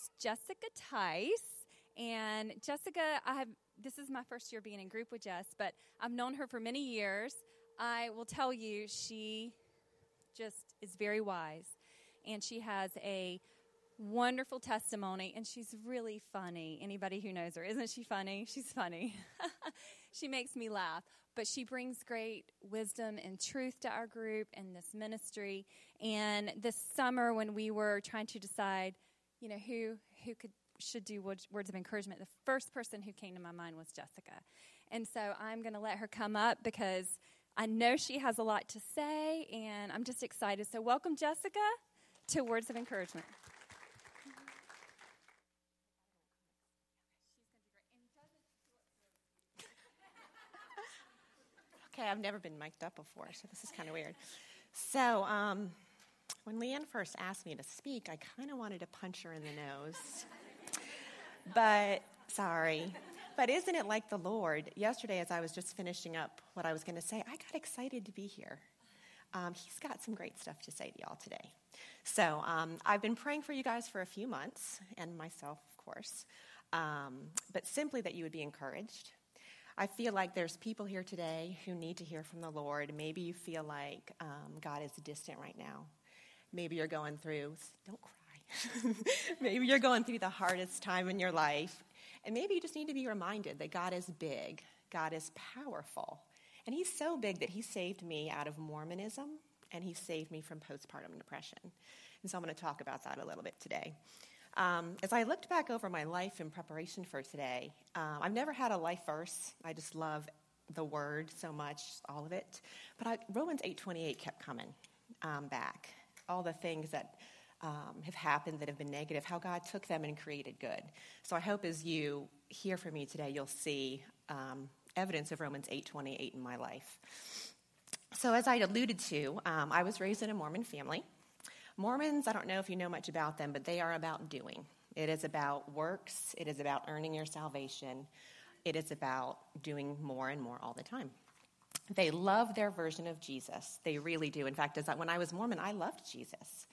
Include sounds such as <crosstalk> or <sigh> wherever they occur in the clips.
it's Jessica Theiss. And Jessica, I have this is my first year being in group with Jess, but I've known her for many years. I will tell you, she just is very wise. And she has a wonderful testimony, and she's really funny. Anybody who knows her, isn't she funny? She's funny. <laughs> she makes me laugh. But she brings great wisdom and truth to our group and this ministry. And this summer, when we were trying to decide, you know, who who could should do words of encouragement, the first person who came to my mind was Jessica. And so I'm going to let her come up because I know she has a lot to say, and I'm just excited. So, welcome, Jessica, to Words of Encouragement. <laughs> Okay, I've never been mic'd up before, so this is kind of weird. So, um, when Leanne first asked me to speak, I kind of wanted to punch her in the nose. but, sorry. But isn't it like the Lord? Yesterday, as I was just finishing up what I was going to say, I got excited to be here. Um, he's got some great stuff to say to y'all today. So, um, I've been praying for you guys for a few months, and myself, of course, um, but simply that you would be encouraged. I feel like there's people here today who need to hear from the Lord. Maybe you feel like um, God is distant right now. Maybe you're going through, don't cry. <laughs> maybe you're going through the hardest time in your life. And maybe you just need to be reminded that God is big, God is powerful. And He's so big that He saved me out of Mormonism and He saved me from postpartum depression. And so I'm going to talk about that a little bit today. Um, as I looked back over my life in preparation for today, um, I've never had a life verse. I just love the word so much, all of it. But I, Romans 8:28 kept coming um, back. All the things that um, have happened that have been negative, how God took them and created good. So I hope as you hear from me today, you'll see um, evidence of Romans 8:28 in my life. So as I alluded to, um, I was raised in a Mormon family. Mormons, I don't know if you know much about them, but they are about doing. It is about works, it is about earning your salvation, it is about doing more and more all the time. They love their version of Jesus. They really do. In fact, as I, when I was Mormon, I loved Jesus.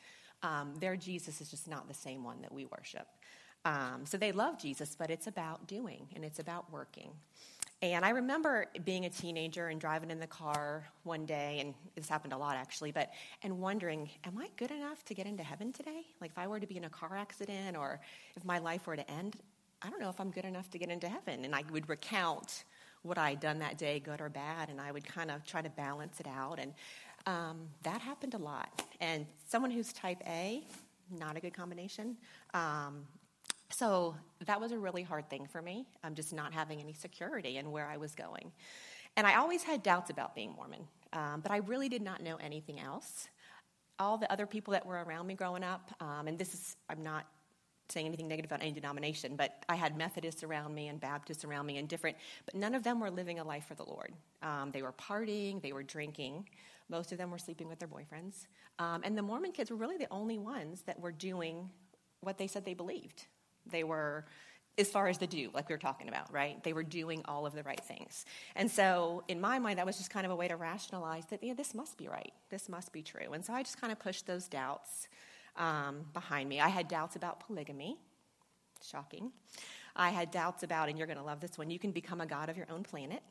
Um, their Jesus is just not the same one that we worship. Um, so they love Jesus, but it's about doing and it's about working. And I remember being a teenager and driving in the car one day, and this happened a lot actually, but and wondering, am I good enough to get into heaven today? Like if I were to be in a car accident or if my life were to end, I don't know if I'm good enough to get into heaven. And I would recount what I'd done that day, good or bad, and I would kind of try to balance it out. And um, that happened a lot. And someone who's type A, not a good combination. Um, so that was a really hard thing for me. I'm just not having any security in where I was going. And I always had doubts about being Mormon, um, but I really did not know anything else. All the other people that were around me growing up, um, and this is, I'm not saying anything negative about any denomination, but I had Methodists around me and Baptists around me and different, but none of them were living a life for the Lord. Um, they were partying, they were drinking. Most of them were sleeping with their boyfriends. Um, and the Mormon kids were really the only ones that were doing what they said they believed. They were, as far as the do, like we were talking about, right? They were doing all of the right things. And so, in my mind, that was just kind of a way to rationalize that, yeah, this must be right. This must be true. And so I just kind of pushed those doubts um, behind me. I had doubts about polygamy. Shocking. I had doubts about, and you're going to love this one, you can become a god of your own planet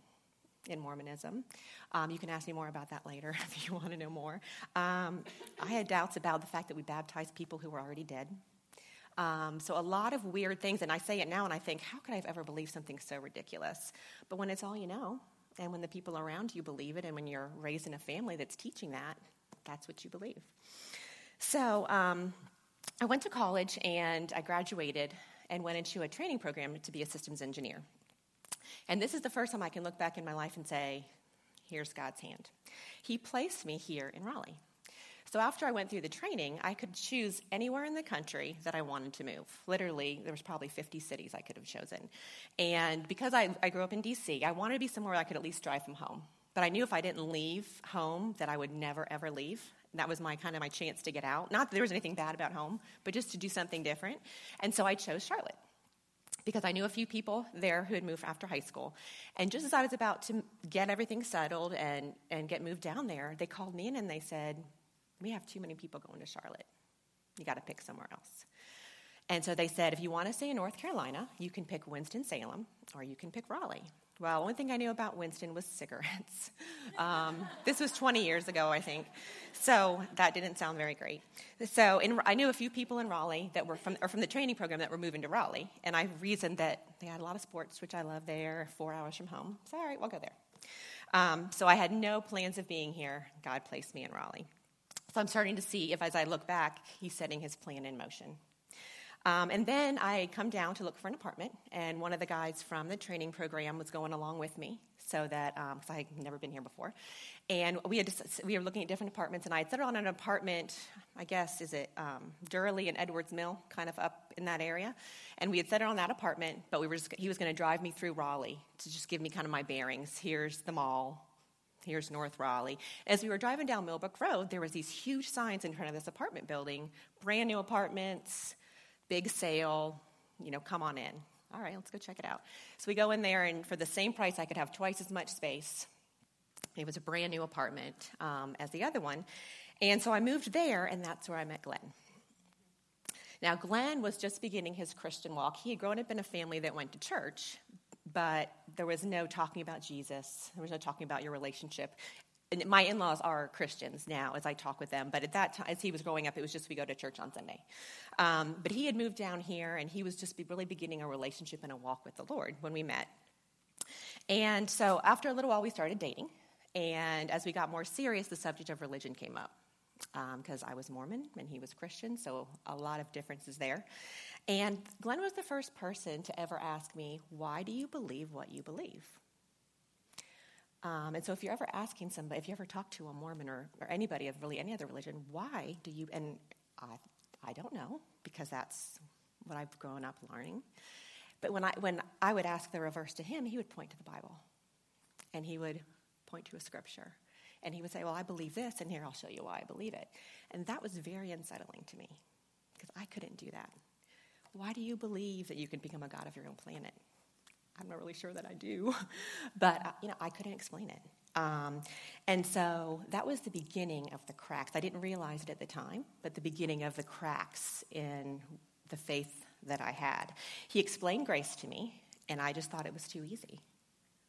in Mormonism. Um, you can ask me more about that later <laughs> if you want to know more. Um, I had doubts about the fact that we baptize people who were already dead. Um, so a lot of weird things, and I say it now and I think, how could I have ever believed something so ridiculous? But when it's all you know, and when the people around you believe it, and when you're raised in a family that's teaching that, that's what you believe. So um, I went to college and I graduated and went into a training program to be a systems engineer. And this is the first time I can look back in my life and say, here's God's hand. He placed me here in Raleigh. So after I went through the training, I could choose anywhere in the country that I wanted to move. Literally, there was probably 50 cities I could have chosen. And because I, I grew up in D.C., I wanted to be somewhere I could at least drive from home. But I knew if I didn't leave home that I would never, ever leave. That was my kind of my chance to get out. Not that there was anything bad about home, but just to do something different. And so I chose Charlotte because I knew a few people there who had moved after high school. And just as I was about to get everything settled and, and get moved down there, they called me in and they said, we have too many people going to Charlotte. You got to pick somewhere else. And so they said, if you want to stay in North Carolina, you can pick Winston-Salem or you can pick Raleigh. Well, one thing I knew about Winston was cigarettes. <laughs> Um, this was 20 years ago, I think. So that didn't sound very great. So in, I knew a few people in Raleigh that were from, or from the training program that were moving to Raleigh. And I reasoned that they had a lot of sports, which I love there, four hours from home. So, all right, we'll go there. Um, so I had no plans of being here. God placed me in Raleigh. So I'm starting to see if, as I look back, He's setting His plan in motion. Um, and then I come down to look for an apartment, and one of the guys from the training program was going along with me, so that because um, I had never been here before, and we had we were looking at different apartments, and I had settled on an apartment. I guess is it um, Duraleigh and Edwards Mill, kind of up in that area, and we had settled on that apartment. But we were just, he was going to drive me through Raleigh to just give me kind of my bearings. Here's the mall. Here's North Raleigh. As we were driving down Millbrook Road, there was these huge signs in front of this apartment building, brand new apartments big sale, you know, come on in. All right, let's go check it out. So we go in there, and for the same price, I could have twice as much space. It was a brand new apartment um, as the other one. And so I moved there, and that's where I met Glenn. Now, Glenn was just beginning his Christian walk. He had grown up in a family that went to church, but there was no talking about Jesus. There was no talking about your relationship my in-laws are christians now as i talk with them but at that time as he was growing up it was just we go to church on sunday. Um, but he had moved down here and he was just really beginning a relationship and a walk with the lord when we met. And so after a little while we started dating and as we got more serious the subject of religion came up because um, i was mormon and he was christian so a lot of differences there. And glenn was the first person to ever ask me why do you believe what you believe um, and so if you're ever asking somebody, if you ever talk to a Mormon or, or anybody of really any other religion, why do you, and I, I don't know, because that's what I've grown up learning. But when I, when I would ask the reverse to him, he would point to the Bible. And he would point to a scripture. And he would say, Well, I believe this, and here I'll show you why I believe it. And that was very unsettling to me because I couldn't do that. Why do you believe that you can become a God of your own planet? I'm not really sure that I do, <laughs> but uh, you know, I couldn't explain it. Um, and so that was the beginning of the cracks. I didn't realize it at the time, but the beginning of the cracks in the faith that I had. He explained grace to me, and I just thought it was too easy.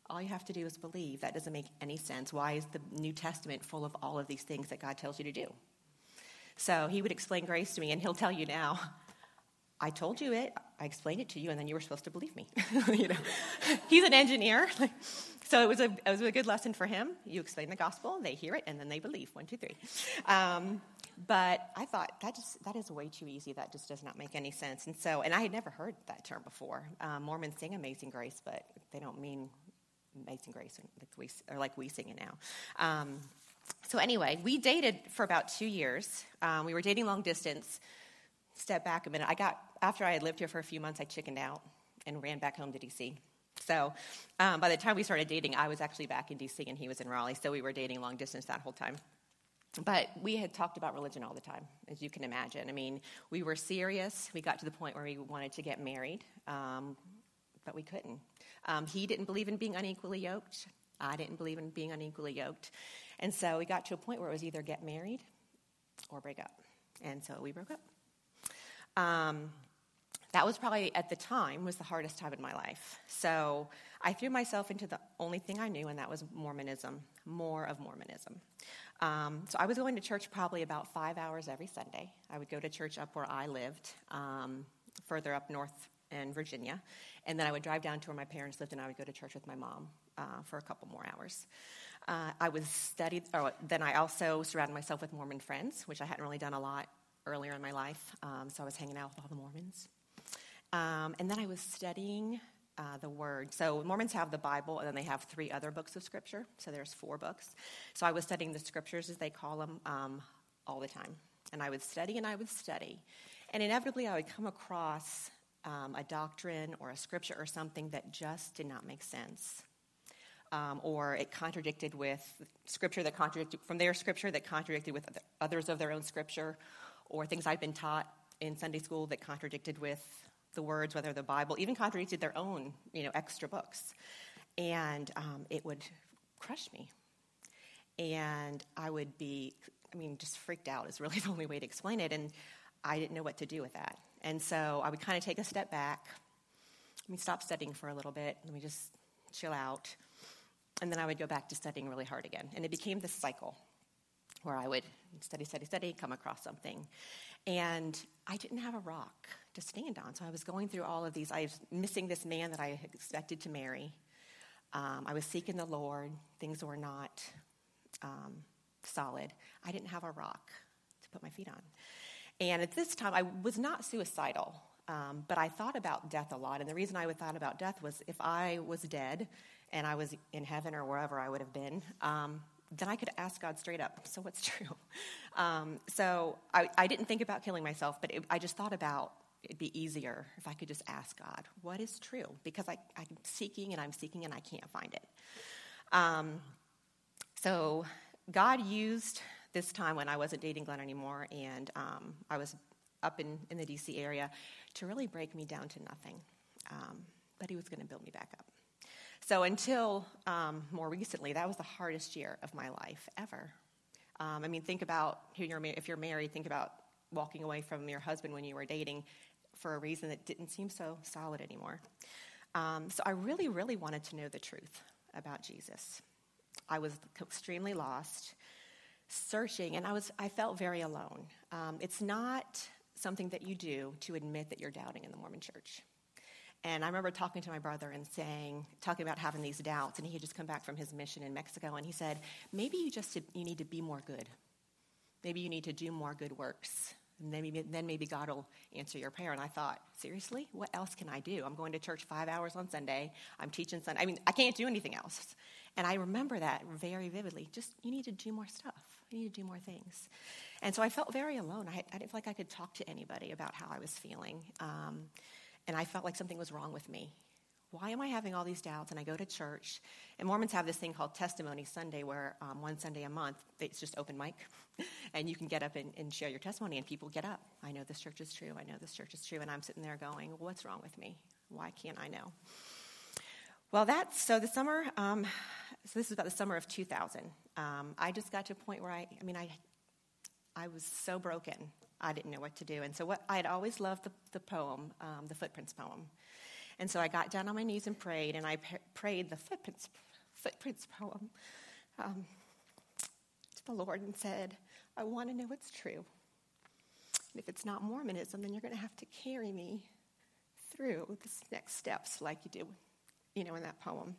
All you have to do is believe. That doesn't make any sense. Why is the New Testament full of all of these things that God tells you to do? So he would explain grace to me, and he'll tell you now, I told you it, I explained it to you, and then you were supposed to believe me. <laughs> you know, he's an engineer, <laughs> so it was a it was a good lesson for him. You explain the gospel, they hear it, and then they believe. One, two, three. Um, but I thought that just that is way too easy. That just does not make any sense. And so, and I had never heard that term before. Um, Mormons sing "Amazing Grace," but they don't mean "Amazing Grace" like we or like we sing it now. Um, so anyway, we dated for about two years. Um, we were dating long distance step back a minute. I got, after I had lived here for a few months, I chickened out and ran back home to DC. So um, by the time we started dating, I was actually back in DC and he was in Raleigh. So we were dating long distance that whole time. But we had talked about religion all the time, as you can imagine. I mean, we were serious. We got to the point where we wanted to get married, um, but we couldn't. Um, he didn't believe in being unequally yoked. I didn't believe in being unequally yoked. And so we got to a point where it was either get married or break up. And so we broke up. Um, that was probably at the time was the hardest time in my life. So I threw myself into the only thing I knew, and that was Mormonism, more of Mormonism. Um, so I was going to church probably about five hours every Sunday. I would go to church up where I lived, um, further up north in Virginia, and then I would drive down to where my parents lived, and I would go to church with my mom uh, for a couple more hours. Uh, I was studied, or then I also surrounded myself with Mormon friends, which I hadn't really done a lot earlier in my life, um, so I was hanging out with all the Mormons. Um, and then I was studying uh, the Word. So Mormons have the Bible, and then they have three other books of Scripture. So there's four books. So I was studying the Scriptures, as they call them, um, all the time. And I would study and I would study. And inevitably, I would come across um, a doctrine or a scripture or something that just did not make sense. Um, or it contradicted with scripture that contradicted from their scripture that contradicted with others of their own scripture, or things I'd been taught in Sunday school that contradicted with the words, whether the Bible, even contradicted their own, you know, extra books. And um, it would crush me. And I would be, I mean, just freaked out is really <laughs> the only way to explain it. And I didn't know what to do with that. And so I would kind of take a step back. Let me stop studying for a little bit. Let me just chill out. And then I would go back to studying really hard again. And it became this cycle where I would study, study, study, come across something. And I didn't have a rock to stand on. So I was going through all of these. I was missing this man that I expected to marry. Um, I was seeking the Lord. Things were not um, solid. I didn't have a rock to put my feet on. And at this time, I was not suicidal, um, but I thought about death a lot. And the reason I would thought about death was if I was dead and I was in heaven or wherever I would have been, um, then I could ask God straight up, so what's <laughs> true? Um, so I, I, didn't think about killing myself, but it, I just thought about it'd be easier if I could just ask God, what is true? Because I, am seeking and I'm seeking and I can't find it. Um, so God used this time when I wasn't dating Glenn anymore and um, I was up in, in the DC area to really break me down to nothing. Um, but He was going to build me back up. So until um, more recently, that was the hardest year of my life ever. Um, I mean, think about if you're married. Think about walking away from your husband when you were dating for a reason that didn't seem so solid anymore. Um, so I really, really wanted to know the truth about Jesus. I was extremely lost, searching, and I was I felt very alone. Um, it's not something that you do to admit that you're doubting in the Mormon Church. And I remember talking to my brother and saying, talking about having these doubts, and he had just come back from his mission in Mexico, and he said, maybe you just you need to be more good. Maybe you need to do more good works. And then maybe, then maybe God will answer your prayer. And I thought, seriously? What else can I do? I'm going to church five hours on Sunday. I'm teaching Sunday. I mean, I can't do anything else. And I remember that very vividly. Just, you need to do more stuff. You need to do more things. And so I felt very alone. I, I didn't feel like I could talk to anybody about how I was feeling. Um, and I felt like something was wrong with me. Why am I having all these doubts? And I go to church, and Mormons have this thing called Testimony Sunday, where um, one Sunday a month it's just open mic, <laughs> and you can get up and, and, share your testimony, and people get up. I know this church is true. I know this church is true, and I'm sitting there going, "What's wrong with me? Why can't I know?" Well, that's so the summer. Um, so this is about the summer of 2000. Um, I just got to a point where I, I mean, I, I was so broken. I didn't know what to do. And so what I had always loved the, the poem, um, the Footprints poem. And so I got down on my knees and prayed, and I prayed the Footprints, Footprints poem um, to the Lord and said, I want to know what's true. And if it's not Mormonism, then you're going to have to carry me through this next steps like you do, you know, in that poem.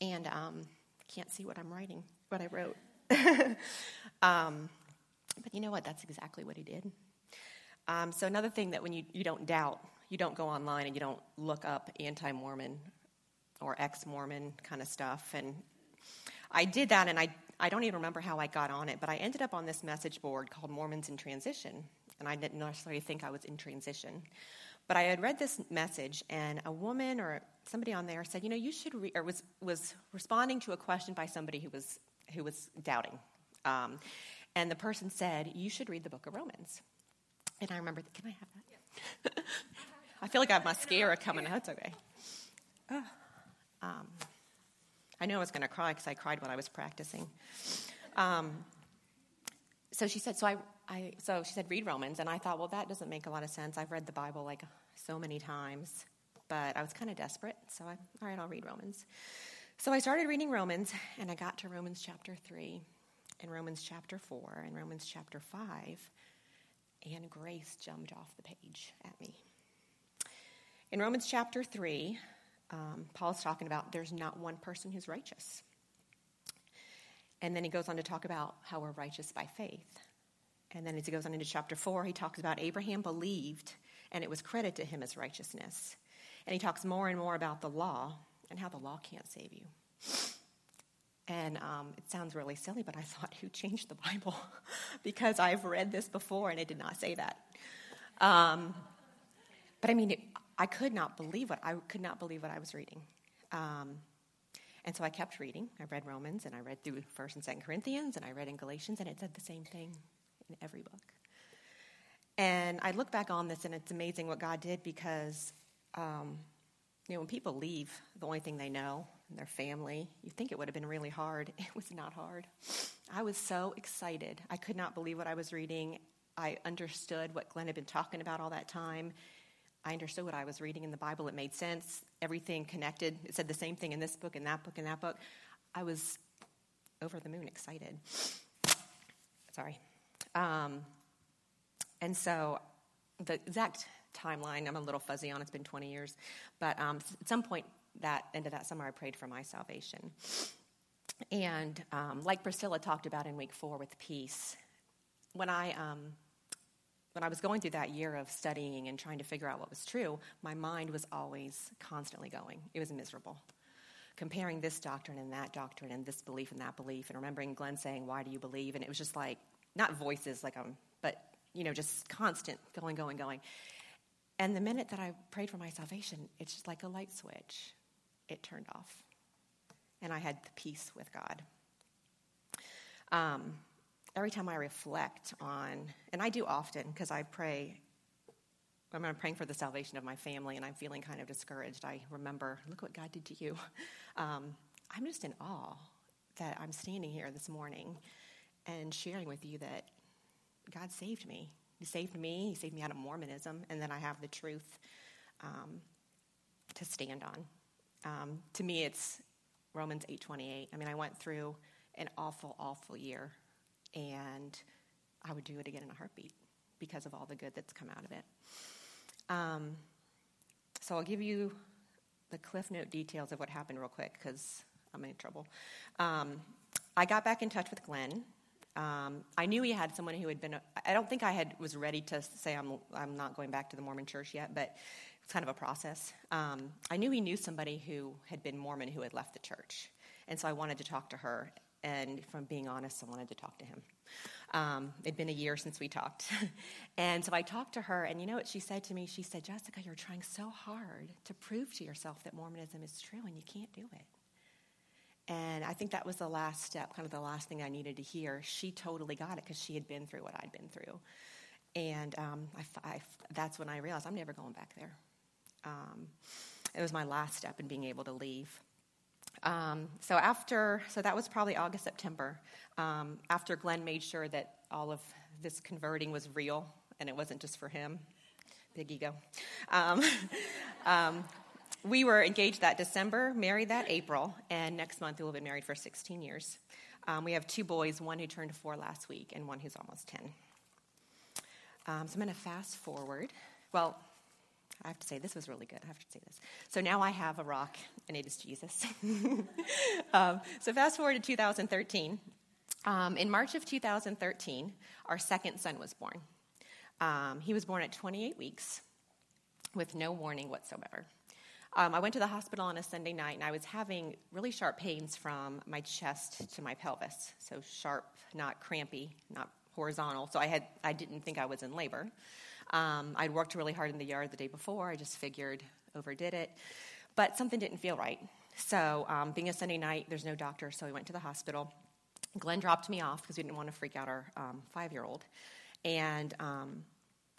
And um, can't see what I'm writing, what I wrote. <laughs> um, but you know what? That's exactly what he did. Um, so, another thing that when you, you don't doubt, you don't go online and you don't look up anti Mormon or ex Mormon kind of stuff. And I did that, and I, I don't even remember how I got on it, but I ended up on this message board called Mormons in Transition. And I didn't necessarily think I was in transition. But I had read this message, and a woman or somebody on there said, you know, you should, re-, or was, was responding to a question by somebody who was, who was doubting. Um, and the person said, You should read the book of Romans. And I remember, can I have that? Yeah. <laughs> I feel like I have mascara coming out. That's okay. Oh. Um, I knew I was going to cry because I cried when I was practicing. Um, so she said, so I, I, so she said, read Romans, and I thought, well, that doesn't make a lot of sense. I've read the Bible like so many times, but I was kind of desperate, so I, all right, I'll read Romans. So I started reading Romans, and I got to Romans chapter three, in Romans chapter 4 and Romans chapter 5, and grace jumped off the page at me. In Romans chapter 3, um, Paul's talking about there's not one person who's righteous. And then he goes on to talk about how we're righteous by faith. And then as he goes on into chapter 4, he talks about Abraham believed and it was credited to him as righteousness. And he talks more and more about the law and how the law can't save you. And um, it sounds really silly, but I thought, who changed the Bible? <laughs> because I've read this before and it did not say that. Um, but I mean, it, I could not believe what I could not believe what I was reading. Um, and so I kept reading. I read Romans and I read through First and Second Corinthians and I read in Galatians, and it said the same thing in every book. And I look back on this, and it's amazing what God did because, um, you know, when people leave, the only thing they know and their family. You think it would have been really hard. <laughs> It was not hard. I was so excited. I could not believe what I was reading. I understood what Glenn had been talking about all that time. I understood what I was reading in the Bible. It made sense. Everything connected. It said the same thing in this book, in that book, in that book. I was over the moon excited. <sighs> Sorry. Um, and so the exact timeline I'm a little fuzzy on. It's been 20 years. But um, at some point that end of that summer, I prayed for my salvation. And um, like Priscilla talked about in week four with peace, when I um, when I was going through that year of studying and trying to figure out what was true, my mind was always constantly going. It was miserable. Comparing this doctrine and that doctrine and this belief and that belief, and remembering Glenn saying, Why do you believe? And it was just like, not voices, like, um, but, you know, just constant going, going, going. And the minute that I prayed for my salvation, it's just like a light switch. It turned off. And I had peace with God. Um, every time I reflect on, and I do often because I pray, I'm praying for the salvation of my family and I'm feeling kind of discouraged, I remember, look what God did to you. <laughs> Um, I'm just in awe that I'm standing here this morning and sharing with you that God saved me. He saved me, He saved me out of Mormonism, and then I have the truth um, to stand on. Um, to me, it's Romans 8:28. I mean, I went through an awful, awful year and I would do it again in a heartbeat because of all the good that's come out of it. Um, so I'll give you the cliff note details of what happened real quick because I'm in trouble. Um, I got back in touch with Glenn. Um, I knew he had someone who had been. I don't think I had was ready to say I'm I'm not going back to the Mormon Church yet, but it's kind of a process. Um, I knew he knew somebody who had been Mormon who had left the church, and so I wanted to talk to her and from being honest, I wanted to talk to him. Um, it'd been a year since we talked. <laughs> and so I talked to her, and you know what she said to me? She said, Jessica, you're trying so hard to prove to yourself that Mormonism is true, and you can't do it. And I think that was the last step, kind of the last thing I needed to hear. She totally got it because she had been through what I'd been through. And um, I, I, that's when I realized I'm never going back there. Um, it was my last step in being able to leave. Um, so after, so that was probably August, September. Um, after Glenn made sure that all of this converting was real and it wasn't just for him, big ego. Um, <laughs> um, we were engaged that December, married that April, and next month we will have been married for 16 years. Um, we have two boys, one who turned four last week and one who's almost 10. Um, so I'm going to fast forward. Well, I have to say, this was really good. I have to say this. So now I have a rock, and it is Jesus. <laughs> um, so fast forward to 2013. Um, in March of 2013, our second son was born. Um, he was born at 28 weeks with no warning whatsoever. Um, I went to the hospital on a Sunday night, and I was having really sharp pains from my chest to my pelvis. So sharp, not crampy, not horizontal. So I had I didn't think I was in labor. Um, I'd worked really hard in the yard the day before. I just figured overdid it. But something didn't feel right. So, um, being a Sunday night, there's no doctor, so we went to the hospital. Glenn dropped me off because we didn't want to freak out our um, five year old. And um,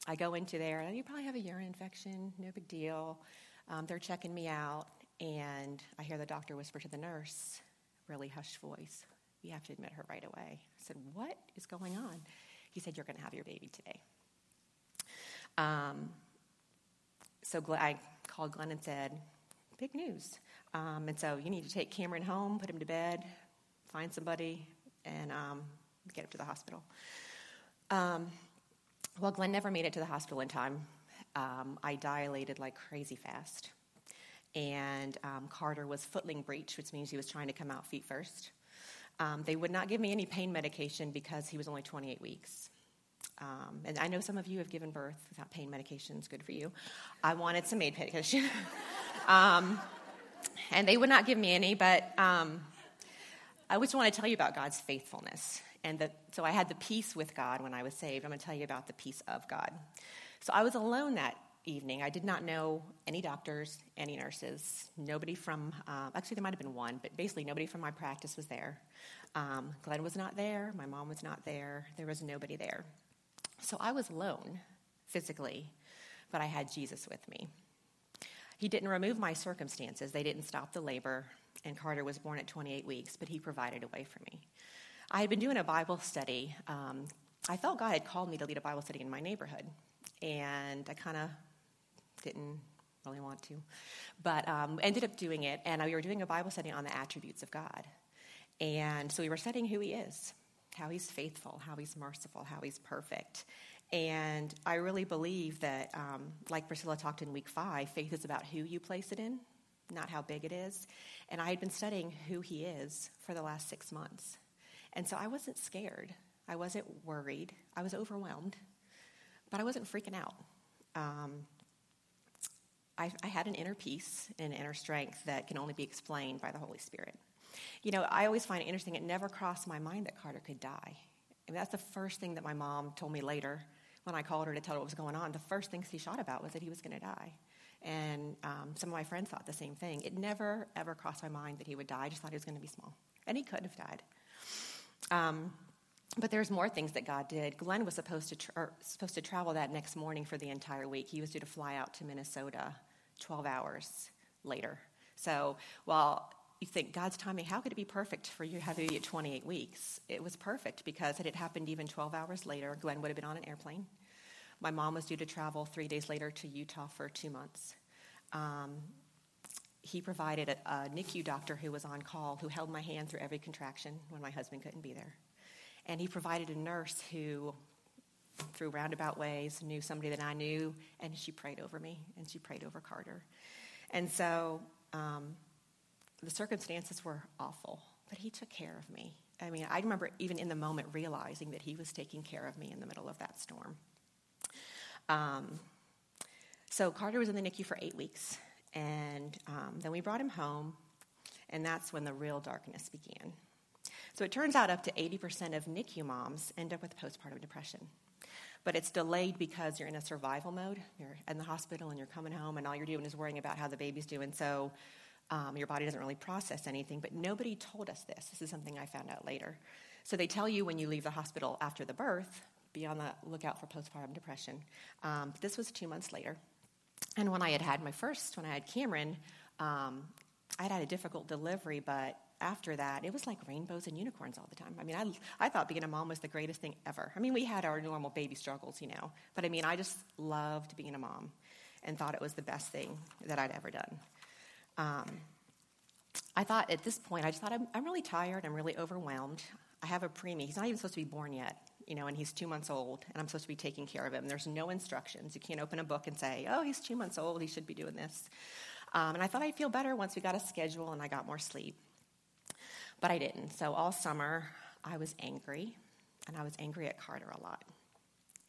I go into there, and you probably have a urine infection, no big deal. Um, they're checking me out, and I hear the doctor whisper to the nurse, really hushed voice, We have to admit her right away. I said, What is going on? He said, You're going to have your baby today. Um, so I called Glenn and said, big news. Um, and so you need to take Cameron home, put him to bed, find somebody, and um, get him to the hospital. Um, well, Glenn never made it to the hospital in time. Um, I dilated like crazy fast. And um, Carter was footling breech, which means he was trying to come out feet first. They would not give me any pain medication because he was only 28 weeks. Um, and I know some of you have given birth without pain medications, good for you. I wanted some pain medication. <laughs> um, and they would not give me any, but um, I just want to tell you about God's faithfulness. And the, so I had the peace with God when I was saved. I'm going to tell you about the peace of God. So I was alone that evening. I did not know any doctors, any nurses, nobody from, uh, actually, there might have been one, but basically nobody from my practice was there. Um, Glenn was not there, my mom was not there, there was nobody there. So I was alone physically, but I had Jesus with me. He didn't remove my circumstances, they didn't stop the labor, and Carter was born at 28 weeks, but he provided a way for me. I had been doing a Bible study um, I felt God had called me to lead a Bible study in my neighborhood. And I kind of didn't really want to, but um, ended up doing it. And we were doing a Bible study on the attributes of God. And so we were studying who He is, how He's faithful, how He's merciful, how He's perfect. And I really believe that, um, like Priscilla talked in week five, faith is about who you place it in, not how big it is. And I had been studying who He is for the last six months. And so I wasn't scared. I wasn't worried. I was overwhelmed, but I wasn't freaking out. Um, I, I, had an inner peace and inner strength that can only be explained by the Holy Spirit. You know, I always find it interesting, it never crossed my mind that Carter could die. And that's the first thing that my mom told me later when I called her to tell her what was going on. The first thing she shot about was that he was going to die. And um, some of my friends thought the same thing. It never, ever crossed my mind that he would die. I just thought he was going to be small. And he could have died. Um, but there's more things that God did. Glenn was supposed to, tra- supposed to travel that next morning for the entire week. He was due to fly out to Minnesota 12 hours later. So while you think God's timing, how could it be perfect for you to have baby at 28 weeks? It was perfect because had it happened even 12 hours later, Glenn would have been on an airplane. My mom was due to travel three days later to Utah for two months. Um, he provided a, a NICU doctor who was on call who held my hand through every contraction when my husband couldn't be there. And he provided a nurse who, through roundabout ways, knew somebody that I knew, and she prayed over me, and she prayed over Carter. And so um, the circumstances were awful, but he took care of me. I mean, I remember even in the moment realizing that he was taking care of me in the middle of that storm. Um, so Carter was in the NICU for eight weeks, and um, then we brought him home, and that's when the real darkness began. So it turns out up to 80% of NICU moms end up with postpartum depression. But it's delayed because you're in a survival mode. You're in the hospital and you're coming home, and all you're doing is worrying about how the baby's doing. So um, your body doesn't really process anything. But nobody told us this. This is something I found out later. So they tell you when you leave the hospital after the birth, be on the lookout for postpartum depression. Um, this was two months later. And when I had had my first, when I had Cameron, um, I had had a difficult delivery, but after that, it was like rainbows and unicorns all the time. I mean, I, I thought being a mom was the greatest thing ever. I mean, we had our normal baby struggles, you know, but I mean, I just loved being a mom and thought it was the best thing that I'd ever done. Um, I thought at this point, I just thought, I'm, I'm really tired, I'm really overwhelmed. I have a preemie. He's not even supposed to be born yet, you know, and he's two months old, and I'm supposed to be taking care of him. There's no instructions. You can't open a book and say, oh, he's two months old, he should be doing this. Um, and I thought I'd feel better once we got a schedule and I got more sleep. But I didn't. So all summer, I was angry, and I was angry at Carter a lot,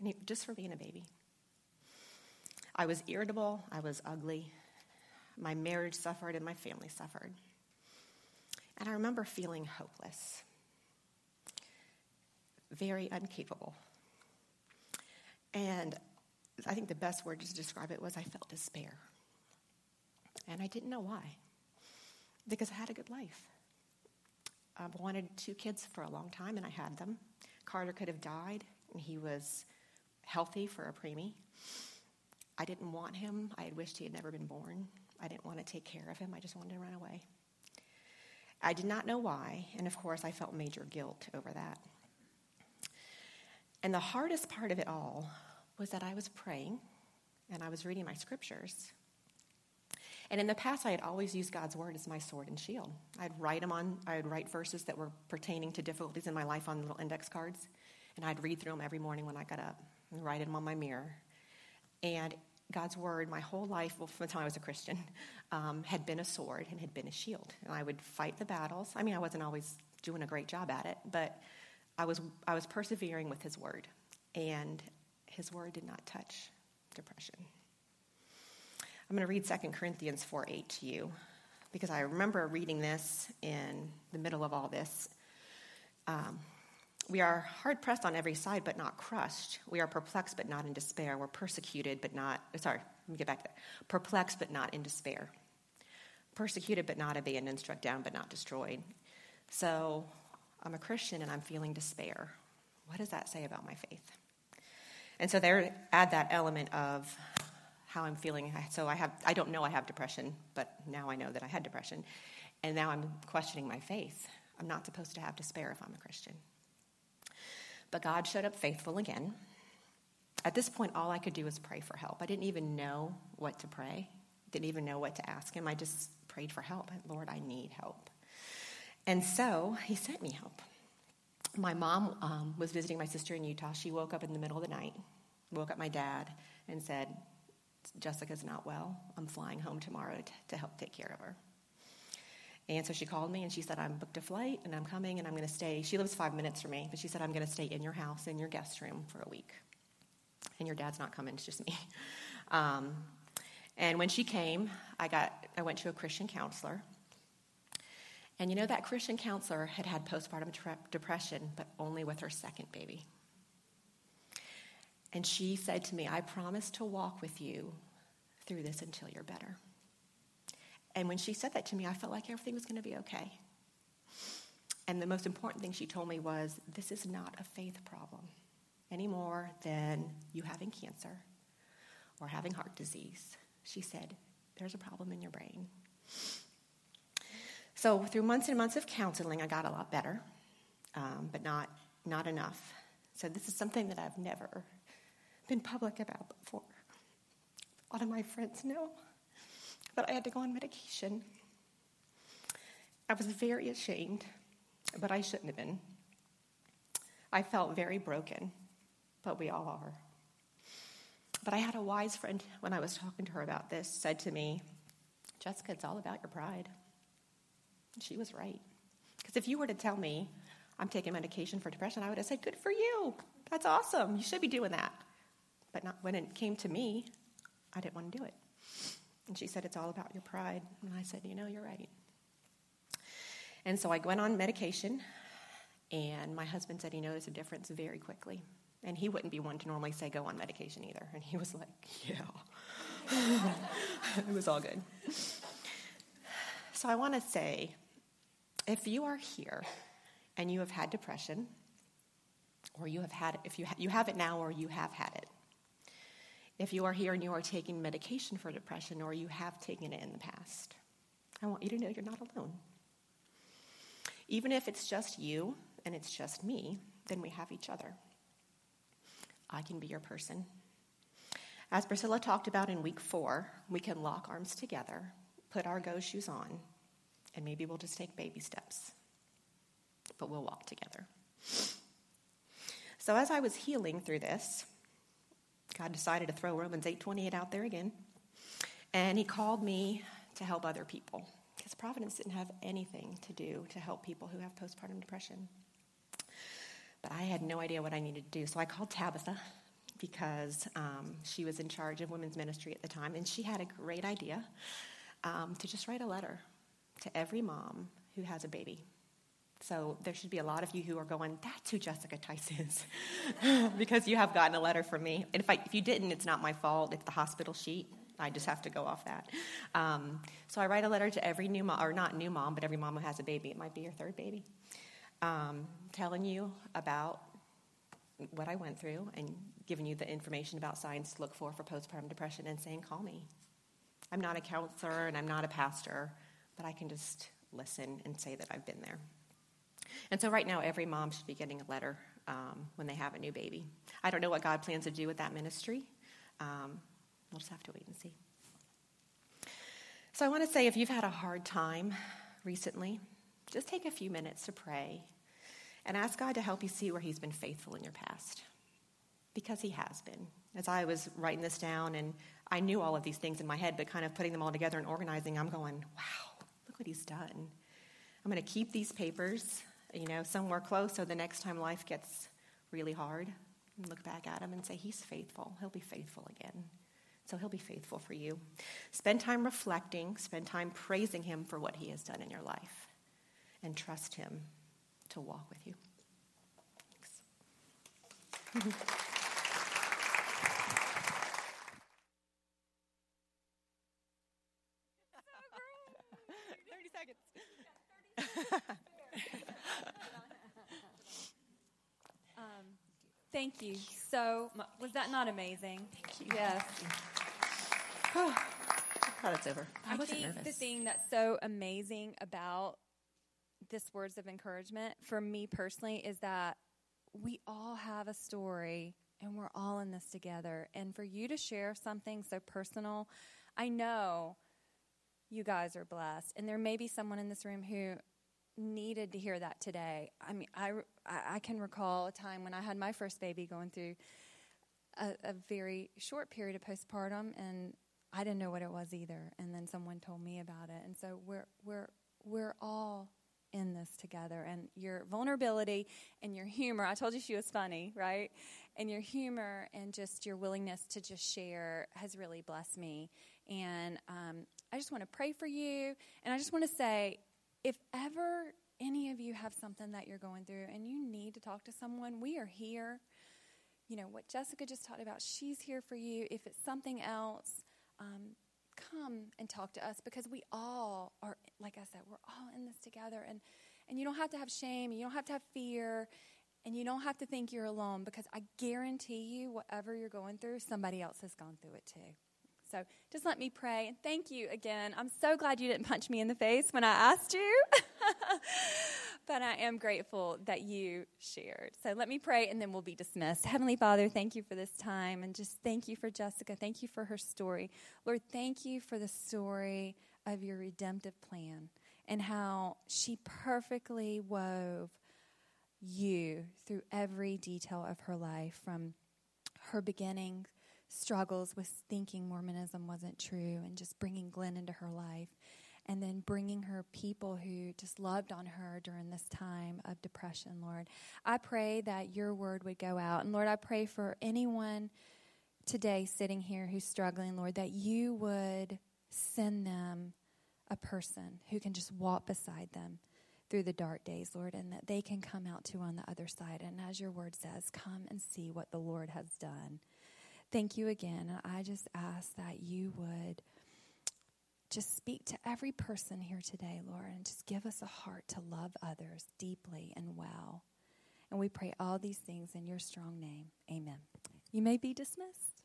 he, just for being a baby. I was irritable, I was ugly. My marriage suffered, and my family suffered. And I remember feeling hopeless, very incapable. And I think the best word to describe it was I felt despair. And I didn't know why, because I had a good life. I've wanted two kids for a long time, and I had them. Carter could have died, and he was healthy for a preemie. I didn't want him. I had wished he had never been born. I didn't want to take care of him. I just wanted to run away. I did not know why, and of course, I felt major guilt over that. And the hardest part of it all was that I was praying and I was reading my scriptures, and in the past, I had always used God's word as my sword and shield. I'd write them on, I'd write verses that were pertaining to difficulties in my life on little index cards, and I'd read through them every morning when I got up and write them on my mirror. And God's word, my whole life, well, from the time I was a Christian, um, had been a sword and had been a shield. And I would fight the battles. I mean, I wasn't always doing a great job at it, but I was, I was persevering with His word. And His word did not touch depression. I'm going to read 2 Corinthians 4 8 to you because I remember reading this in the middle of all this. Um, we are hard pressed on every side, but not crushed. We are perplexed, but not in despair. We're persecuted, but not, sorry, let me get back to that. Perplexed, but not in despair. Persecuted, but not abandoned. Struck down, but not destroyed. So I'm a Christian and I'm feeling despair. What does that say about my faith? And so there, add that element of how I'm feeling. So I have I don't know I have depression, but now I know that I had depression. And now I'm questioning my faith. I'm not supposed to have despair if I'm a Christian. But God showed up faithful again. At this point, all I could do was pray for help. I didn't even know what to pray, didn't even know what to ask Him. I just prayed for help. Lord, I need help. And so He sent me help. My mom um, was visiting my sister in Utah. She woke up in the middle of the night, woke up my dad, and said, Jessica's not well. I'm flying home tomorrow to, to help take care of her. And so she called me and she said, I'm booked a flight and I'm coming and I'm going to stay. She lives five minutes from me, but she said, I'm going to stay in your house, in your guest room for a week. And your dad's not coming, it's just me. <laughs> Um, and when she came, I, got, I went to a Christian counselor. And you know, that Christian counselor had had postpartum depression, but only with her second baby. And she said to me, I promise to walk with you through this until you're better. And when she said that to me, I felt like everything was going to be okay. And the most important thing she told me was this is not a faith problem any more than you having cancer or having heart disease. She said, there's a problem in your brain. So, through months and months of counseling, I got a lot better, um, but not, not enough. So, this is something that I've never been public about before. A lot of my friends know that I had to go on medication. I was very ashamed, but I shouldn't have been. I felt very broken, but we all are. But I had a wise friend when I was talking to her about this said to me, Jessica, it's all about your pride. She was right. Because if you were to tell me I'm taking medication for depression, I would have said, Good for you. That's awesome. You should be doing that. But not when it came to me, I didn't want to do it. And she said, It's all about your pride. And I said, You know, you're right. And so I went on medication, and my husband said he noticed a difference very quickly. And he wouldn't be one to normally say, Go on medication either. And he was like, Yeah. <laughs> it was all good. So I want to say if you are here and you have had depression, or you have had, if you, ha- you have it now or you have had it, if you are here and you are taking medication for depression or you have taken it in the past, I want you to know you're not alone. Even if it's just you and it's just me, then we have each other. I can be your person. As Priscilla talked about in week four, we can lock arms together, put our go shoes on, and maybe we'll just take baby steps. But we'll walk together. So as I was healing through this, God decided to throw Romans 8:28 out there again. And he called me to help other people because Providence didn't have anything to do to help people who have postpartum depression. But I had no idea what I needed to do. So I called Tabitha because um, she was in charge of women's ministry at the time, and she had a great idea um, to just write a letter to every mom who has a baby so there should be a lot of you who are going, that's who Jessica Theiss is, <laughs> because you have gotten a letter from me. And if, I, if you didn't, it's not my fault. It's the hospital sheet. I just have to go off that. Um, so I write a letter to every new mom, or not new mom, but every mom who has a baby. It might be your third baby. Um, telling you about what I went through and giving you the information about signs to look for for postpartum depression and saying, call me. I'm not a counselor and I'm not a pastor, but I can just listen and say that I've been there. And so, right now, every mom should be getting a letter um, when they have a new baby. I don't know what God plans to do with that ministry. Um, we'll just have to wait and see. So, I want to say if you've had a hard time recently, just take a few minutes to pray and ask God to help you see where He's been faithful in your past. Because He has been. As I was writing this down, and I knew all of these things in my head, but kind of putting them all together and organizing, I'm going, wow, look what He's done. I'm going to keep these papers you know, somewhere close so the next time life gets really hard, look back at him and say, He's faithful. He'll be faithful again. So he'll be faithful for you. Spend time reflecting, spend time praising him for what he has done in your life, and trust him to walk with you. Thanks. <laughs> Thank you so much. Was that not amazing? Thank you. Yes. Oh, I'm it's over. I, I think nervous. the thing that's so amazing about this words of encouragement for me personally is that we all have a story and we're all in this together. And for you to share something so personal, I know you guys are blessed. And there may be someone in this room who needed to hear that today. I mean, I, I can recall a time when I had my first baby going through a, a very short period of postpartum, and I didn't know what it was either. And then someone told me about it. And so we're, we're, we're all in this together. And your vulnerability and your humor, I told you she was funny, right? And your humor and just your willingness to just share has really blessed me. And um, I just want to pray for you. And I just want to say if ever any of you have something that you're going through and you need to talk to someone, we are here. You know, what Jessica just talked about, she's here for you. If it's something else, um, come and talk to us because we all are, like I said, we're all in this together. And, and you don't have to have shame, you don't have to have fear, and you don't have to think you're alone because I guarantee you, whatever you're going through, somebody else has gone through it too. So just let me pray. And thank you again. I'm so glad you didn't punch me in the face when I asked you. <laughs> but I am grateful that you shared. So let me pray and then we'll be dismissed. Heavenly Father, thank you for this time and just thank you for Jessica. Thank you for her story. Lord, thank you for the story of your redemptive plan and how she perfectly wove you through every detail of her life from her beginnings struggles with thinking Mormonism wasn't true and just bringing Glenn into her life and then bringing her people who just loved on her during this time of depression, Lord. I pray that your word would go out. And Lord, I pray for anyone today sitting here who's struggling, Lord, that you would send them a person who can just walk beside them through the dark days, Lord, and that they can come out to on the other side. And as your word says, come and see what the Lord has done. Thank you again. I just ask that you would just speak to every person here today, Lord, and just give us a heart to love others deeply and well. And we pray all these things in your strong name. Amen. You may be dismissed.